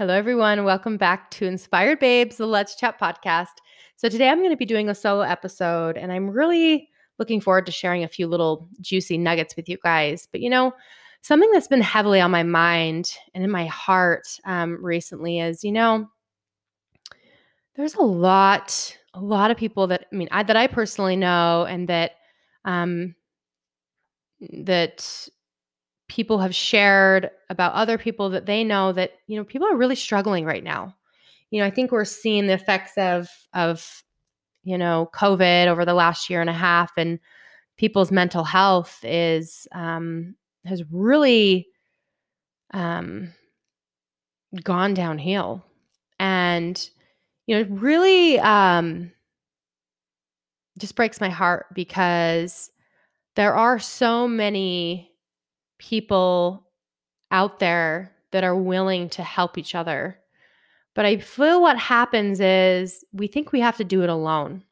Hello, everyone. Welcome back to Inspired Babes, the Let's Chat podcast. So, today I'm going to be doing a solo episode, and I'm really looking forward to sharing a few little juicy nuggets with you guys. But, you know, something that's been heavily on my mind and in my heart um, recently is, you know, there's a lot, a lot of people that I mean, I, that I personally know, and that, um, that people have shared about other people that they know that you know people are really struggling right now. You know i think we're seeing the effects of of you know covid over the last year and a half and people's mental health is um has really um gone downhill. And you know it really um just breaks my heart because there are so many people out there that are willing to help each other. But I feel what happens is we think we have to do it alone.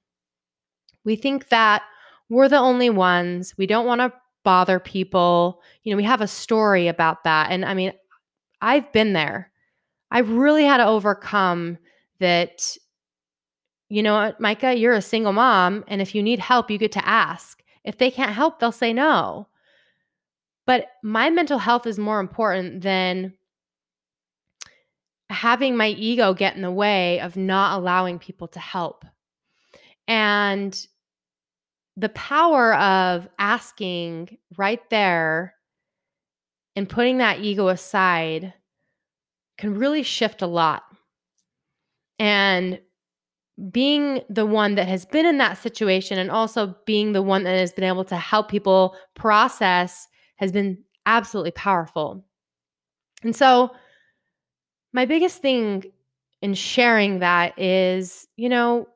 We think that we're the only ones. We don't want to bother people. You know, we have a story about that. And I mean, I've been there. I've really had to overcome that. You know what, Micah, you're a single mom. And if you need help, you get to ask. If they can't help, they'll say no. But my mental health is more important than having my ego get in the way of not allowing people to help. And the power of asking right there and putting that ego aside can really shift a lot. And being the one that has been in that situation and also being the one that has been able to help people process has been absolutely powerful. And so, my biggest thing in sharing that is, you know,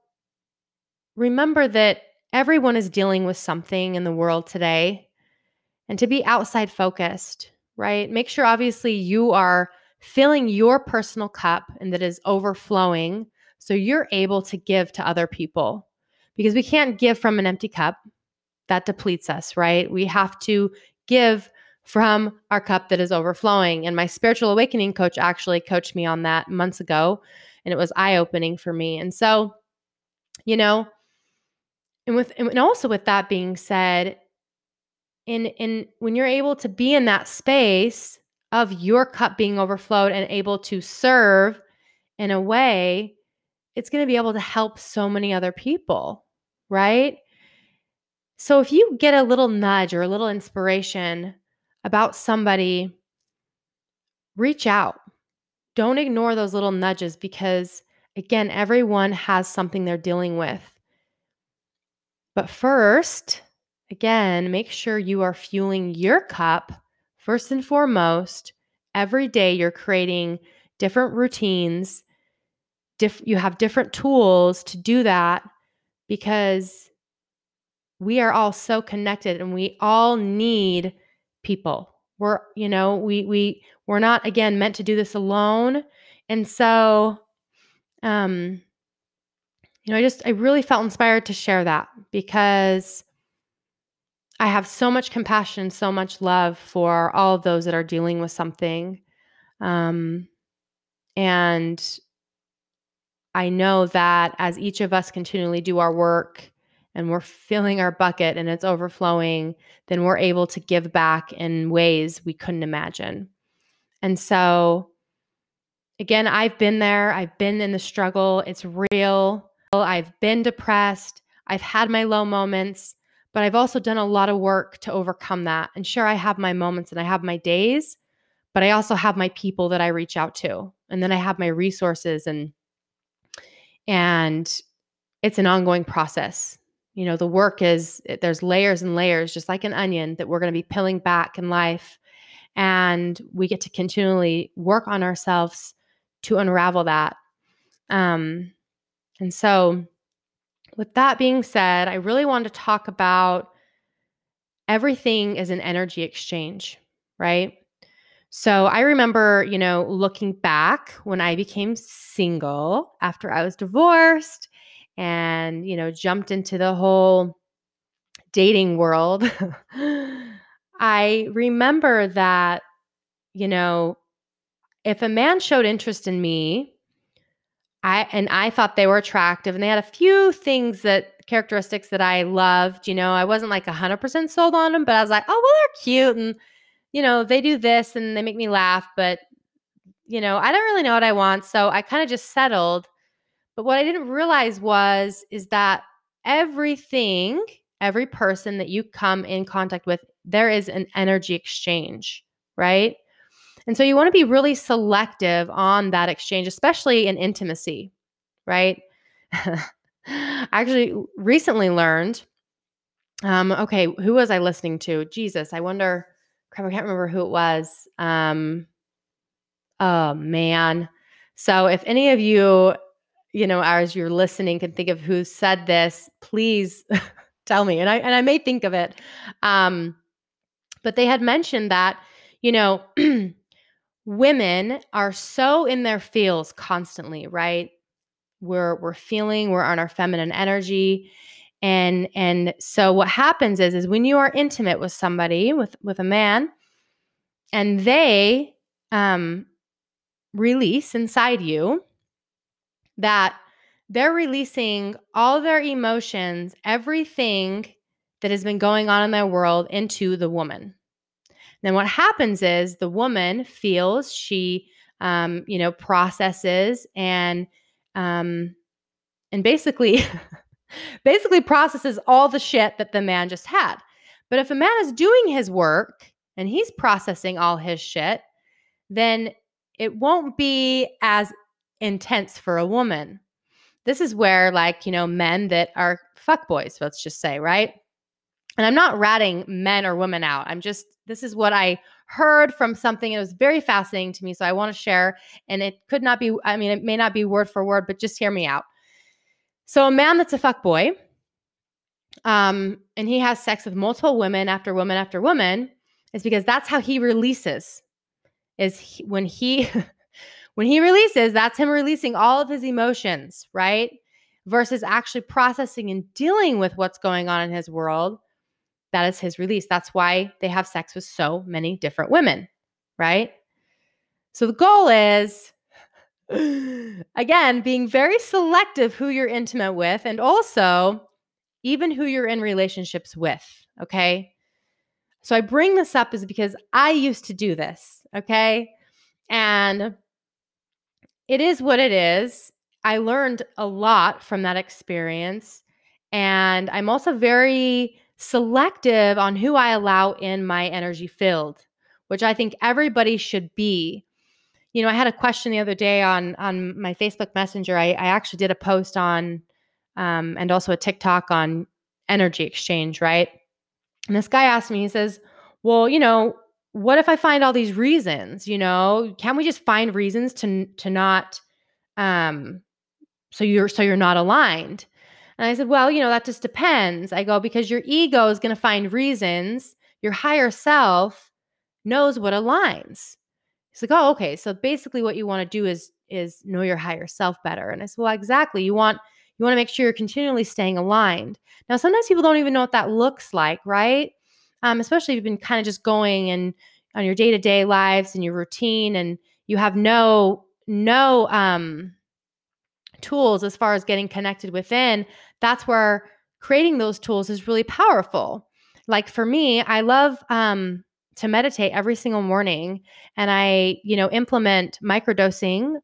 remember that everyone is dealing with something in the world today and to be outside focused, right? Make sure, obviously, you are filling your personal cup and that is overflowing so you're able to give to other people because we can't give from an empty cup that depletes us, right? We have to give from our cup that is overflowing. And my spiritual awakening coach actually coached me on that months ago, and it was eye opening for me. And so, you know, and with and also with that being said, in in when you're able to be in that space of your cup being overflowed and able to serve in a way, it's going to be able to help so many other people, right? So if you get a little nudge or a little inspiration about somebody, reach out. Don't ignore those little nudges because, again, everyone has something they're dealing with. But first, again, make sure you are fueling your cup first and foremost. Every day, you're creating different routines. Diff- you have different tools to do that because we are all so connected and we all need people. We're, you know, we we we're not again meant to do this alone. And so um you know, I just I really felt inspired to share that because I have so much compassion, so much love for all of those that are dealing with something. Um and I know that as each of us continually do our work and we're filling our bucket and it's overflowing, then we're able to give back in ways we couldn't imagine. And so, again, I've been there, I've been in the struggle, it's real. I've been depressed, I've had my low moments, but I've also done a lot of work to overcome that. And sure, I have my moments and I have my days, but I also have my people that I reach out to. And then I have my resources and and it's an ongoing process you know the work is there's layers and layers just like an onion that we're going to be peeling back in life and we get to continually work on ourselves to unravel that. Um and so with that being said i really want to talk about everything is an energy exchange right? So I remember, you know, looking back when I became single after I was divorced and, you know, jumped into the whole dating world, I remember that, you know, if a man showed interest in me, I and I thought they were attractive and they had a few things that characteristics that I loved, you know, I wasn't like 100% sold on them, but I was like, "Oh, well, they're cute and you know, they do this and they make me laugh, but you know, I don't really know what I want." So I kind of just settled. But what I didn't realize was is that everything, every person that you come in contact with, there is an energy exchange, right? And so you want to be really selective on that exchange, especially in intimacy, right? I actually recently learned um, okay, who was I listening to? Jesus, I wonder, crap, I can't remember who it was. Um, oh man. So if any of you, you know, as you're listening can think of who said this, please tell me. And I and I may think of it. Um, but they had mentioned that, you know, women are so in their feels constantly, right? We're we're feeling, we're on our feminine energy. And and so what happens is is when you are intimate with somebody, with with a man, and they um release inside you that they're releasing all their emotions, everything that has been going on in their world into the woman. Then what happens is the woman feels she, um, you know, processes and um, and basically, basically processes all the shit that the man just had. But if a man is doing his work and he's processing all his shit, then it won't be as intense for a woman. This is where, like, you know, men that are fuck boys, let's just say, right? And I'm not ratting men or women out. I'm just, this is what I heard from something. It was very fascinating to me. So I want to share. And it could not be, I mean, it may not be word for word, but just hear me out. So a man that's a fuck boy, um, and he has sex with multiple women after woman after woman, is because that's how he releases. Is he, when he when he releases, that's him releasing all of his emotions, right? Versus actually processing and dealing with what's going on in his world that is his release. That's why they have sex with so many different women, right? So the goal is again being very selective who you're intimate with and also even who you're in relationships with, okay? So I bring this up is because I used to do this, okay? And it is what it is. I learned a lot from that experience and I'm also very selective on who I allow in my energy field, which I think everybody should be. You know, I had a question the other day on on my Facebook Messenger. I, I actually did a post on um, and also a TikTok on energy exchange, right? And this guy asked me, he says, Well, you know, what if I find all these reasons? You know, can we just find reasons to to not um so you're so you're not aligned? And I said, Well, you know, that just depends. I go, Because your ego is going to find reasons. Your higher self knows what aligns. He's like, Oh, okay. So basically, what you want to do is is know your higher self better. And I said, Well, exactly. You want you want to make sure you're continually staying aligned. Now, sometimes people don't even know what that looks like, right? Um, especially if you've been kind of just going and on your day to day lives and your routine, and you have no no um tools as far as getting connected within, that's where creating those tools is really powerful. Like for me, I love um, to meditate every single morning, and I, you know, implement microdosing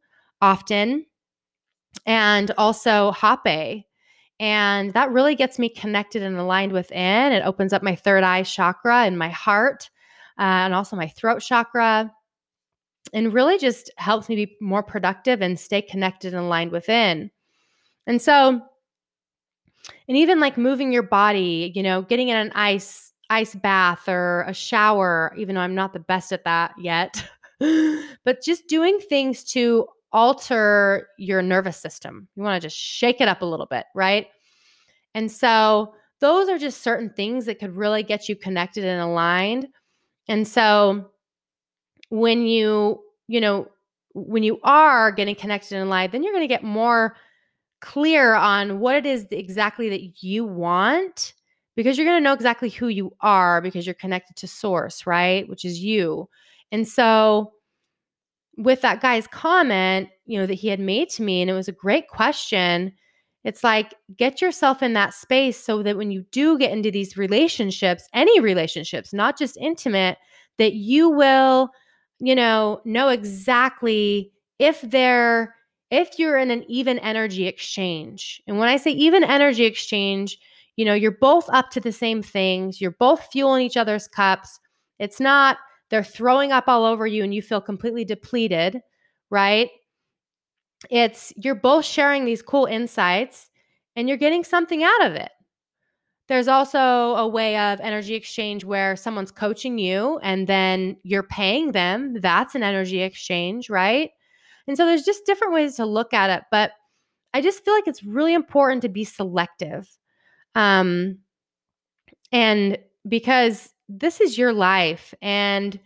often, and also Hape. And that really gets me connected and aligned within. It opens up my third eye chakra and my heart, uh, and also my throat chakra and really just helps me be more productive and stay connected and aligned within. And so, and even like moving your body, you know, getting in an ice ice bath or a shower, even though I'm not the best at that yet, but just doing things to alter your nervous system. You want to just shake it up a little bit, right? And so, those are just certain things that could really get you connected and aligned. And so, when you, you know, when you are getting connected and aligned, then you're going to get more clear on what it is exactly that you want because you're going to know exactly who you are because you're connected to source, right? Which is you. And so with that guy's comment, you know, that he had made to me, and it was a great question. It's like, get yourself in that space so that when you do get into these relationships, any relationships, not just intimate, that you will, you know, know exactly if they're, if you're in an even energy exchange. And when I say even energy exchange, you know, you're both up to the same things, you're both fueling each other's cups. It's not, they're throwing up all over you and you feel completely depleted, right? It's you're both sharing these cool insights and you're getting something out of it. There's also a way of energy exchange where someone's coaching you and then you're paying them. That's an energy exchange, right? And so there's just different ways to look at it. But I just feel like it's really important to be selective. Um, and because this is your life. And,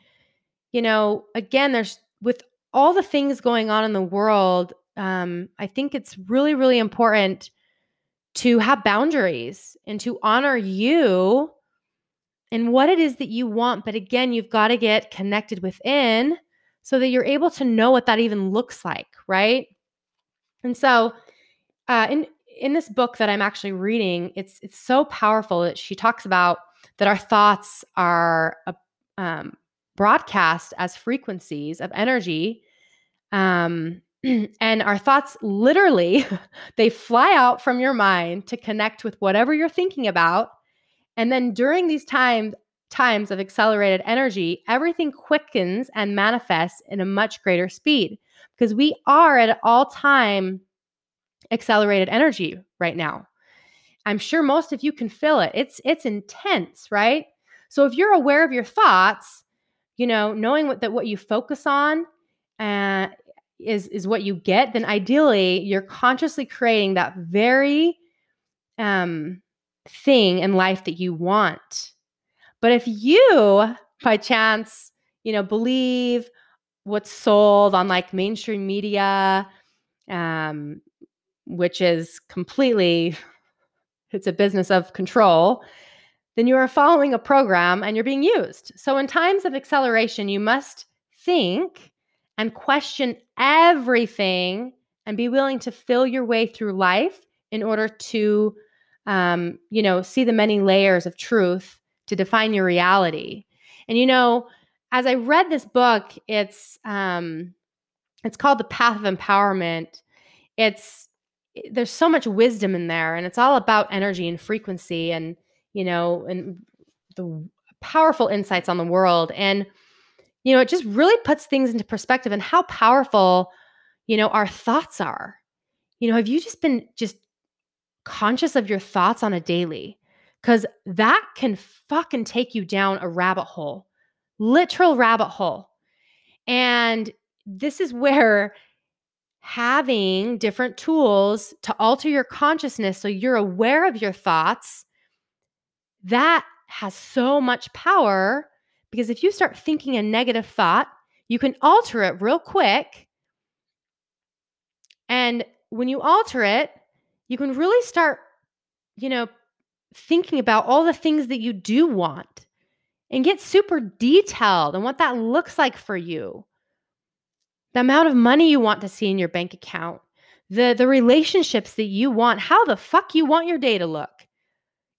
you know, again, there's with all the things going on in the world, um, I think it's really, really important to have boundaries and to honor you and what it is that you want. But again, you've got to get connected within so that you're able to know what that even looks like, right? And so, uh, in in this book that I'm actually reading, it's it's so powerful that she talks about that our thoughts are uh, um, broadcast as frequencies of energy. Um, and our thoughts literally they fly out from your mind to connect with whatever you're thinking about and then during these times times of accelerated energy everything quickens and manifests in a much greater speed because we are at all time accelerated energy right now I'm sure most of you can feel it. It's it's intense, right? So if you're aware of your thoughts, you know, knowing what that what you focus on uh, is is what you get, then ideally you're consciously creating that very um, thing in life that you want. But if you, by chance, you know, believe what's sold on like mainstream media, um, which is completely it's a business of control, then you are following a program and you're being used. So, in times of acceleration, you must think and question everything and be willing to fill your way through life in order to, um, you know, see the many layers of truth to define your reality. And, you know, as I read this book, it's, um, it's called The Path of Empowerment. It's there's so much wisdom in there and it's all about energy and frequency and you know and the powerful insights on the world. And you know it just really puts things into perspective and how powerful you know our thoughts are. You know have you just been just conscious of your thoughts on a daily? Cuz that can fucking take you down a rabbit hole literal rabbit hole. And this is where having different tools to alter your consciousness so you're aware of your thoughts, that has so much power because if you start thinking a negative thought, you can alter it real quick. And when you alter it, you can really start, you know, thinking about all the things that you do want and get super detailed and what that looks like for you the amount of money you want to see in your bank account, the the relationships that you want, how the fuck you want your day to look.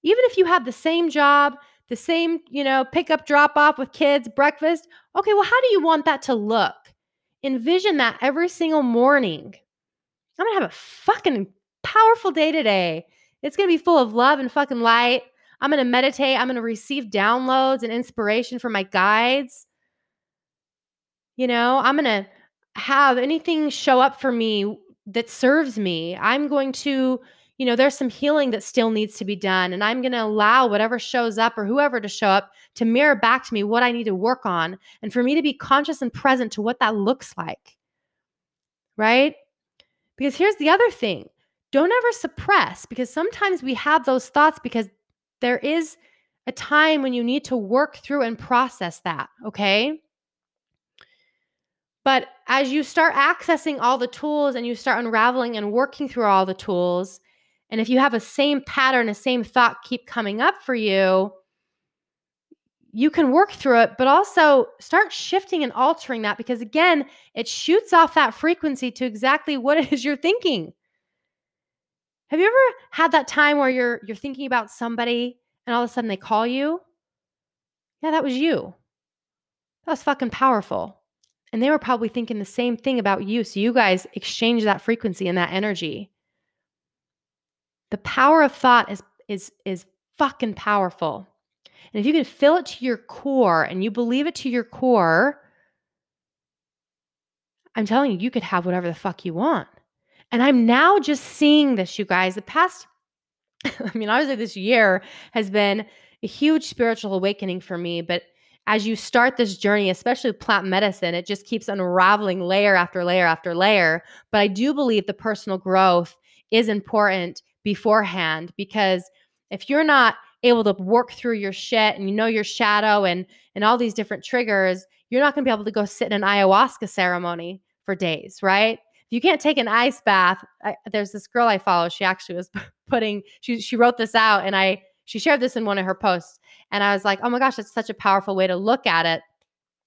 Even if you have the same job, the same, you know, pick up, drop off with kids, breakfast. Okay, well, how do you want that to look? Envision that every single morning. I'm gonna have a fucking powerful day today. It's gonna be full of love and fucking light. I'm gonna meditate. I'm gonna receive downloads and inspiration from my guides. You know, I'm gonna have anything show up for me that serves me. I'm going to, you know, there's some healing that still needs to be done. And I'm going to allow whatever shows up or whoever to show up to mirror back to me what I need to work on and for me to be conscious and present to what that looks like. Right? Because here's the other thing don't ever suppress because sometimes we have those thoughts because there is a time when you need to work through and process that. Okay. But as you start accessing all the tools and you start unraveling and working through all the tools, and if you have a same pattern, a same thought keep coming up for you, you can work through it, but also start shifting and altering that because again, it shoots off that frequency to exactly what it is you're thinking. Have you ever had that time where you're you're thinking about somebody and all of a sudden they call you? Yeah, that was you. That was fucking powerful. And they were probably thinking the same thing about you. So you guys exchange that frequency and that energy. The power of thought is is is fucking powerful. And if you can feel it to your core and you believe it to your core, I'm telling you, you could have whatever the fuck you want. And I'm now just seeing this, you guys. The past, I mean, obviously, this year has been a huge spiritual awakening for me. But as you start this journey, especially plant medicine, it just keeps unraveling layer after layer after layer. But I do believe the personal growth is important beforehand because if you're not able to work through your shit and you know your shadow and and all these different triggers, you're not going to be able to go sit in an ayahuasca ceremony for days, right? If you can't take an ice bath, I, there's this girl I follow. She actually was putting she she wrote this out and I she shared this in one of her posts and I was like, "Oh my gosh, that's such a powerful way to look at it."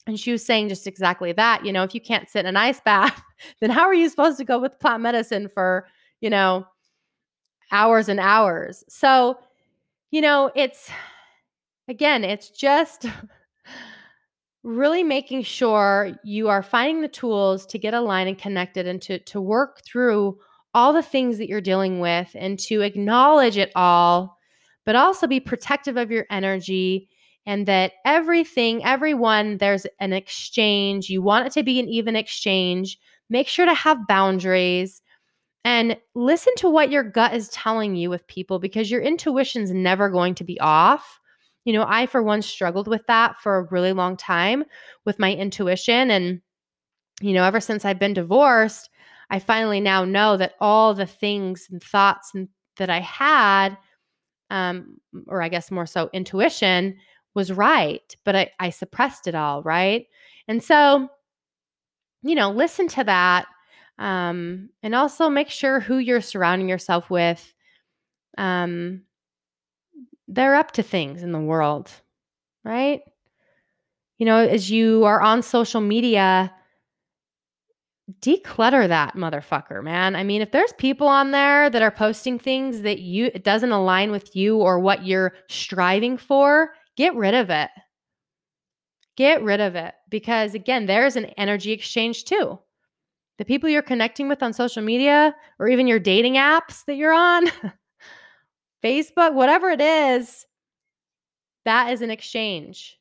And she was saying just exactly that. You know, if you can't sit in an ice bath, then how are you supposed to go with plant medicine for, you know, hours and hours? So, you know, it's again, it's just really making sure you are finding the tools to get aligned and connected and to, to work through all the things that you're dealing with and to acknowledge it all, but also be protective of your energy and that everything, everyone, there's an exchange. You want it to be an even exchange. Make sure to have boundaries and listen to what your gut is telling you with people because your intuition's never going to be off. You know, I, for one, struggled with that for a really long time with my intuition. And, you know, ever since I've been divorced, I finally now know that all the things and thoughts and, that I had, um, or I guess more so intuition, was right, but I, I suppressed it all, right? And so, you know, listen to that um, and also make sure who you're surrounding yourself with. Um, they're up to things in the world, right? You know, as you are on social media, declutter that motherfucker, man. I mean, if there's people on there that are posting things that you it doesn't align with you or what you're striving for, get rid of it. Get rid of it because again, there's an energy exchange too the people you're connecting with on social media or even your dating apps that you're on, Facebook, whatever it is, that is an exchange.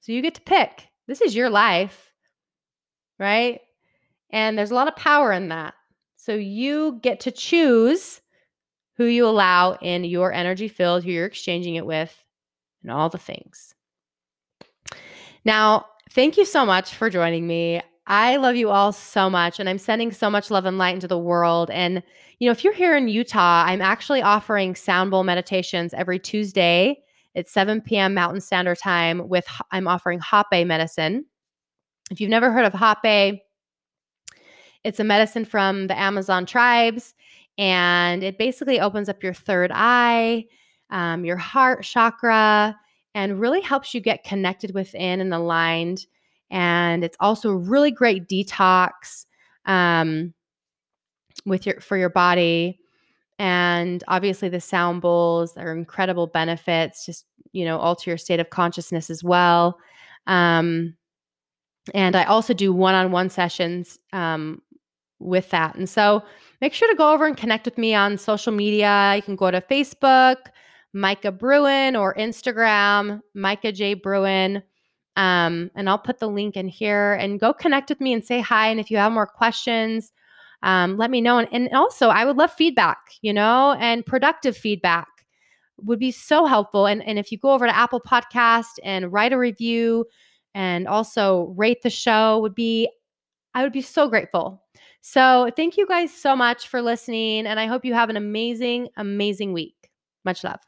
So you get to pick. This is your life, right? And there's a lot of power in that. So you get to choose who you allow in your energy field, who you're exchanging it with, and all the things. Now, thank you so much for joining me. I love you all so much, and I'm sending so much love and light into the world. And, you know, if you're here in Utah, I'm actually offering sound bowl meditations every Tuesday at 7 p.m. Mountain Standard Time with, I'm offering Hape medicine. If you've never heard of Hape, it's a medicine from the Amazon tribes, and it basically opens up your third eye, um, your heart chakra, and really helps you get connected within and aligned and it's also a really great detox um, with your for your body and obviously the sound bowls are incredible benefits just you know alter your state of consciousness as well um, and i also do one-on-one sessions um, with that and so make sure to go over and connect with me on social media you can go to facebook micah bruin or instagram micah j bruin um, and I'll put the link in here and go connect with me and say hi. And if you have more questions, um, let me know. And, and also, I would love feedback, you know, and productive feedback would be so helpful. And, and if you go over to Apple Podcast and write a review and also rate the show, would be I would be so grateful. So thank you guys so much for listening, and I hope you have an amazing, amazing week. Much love.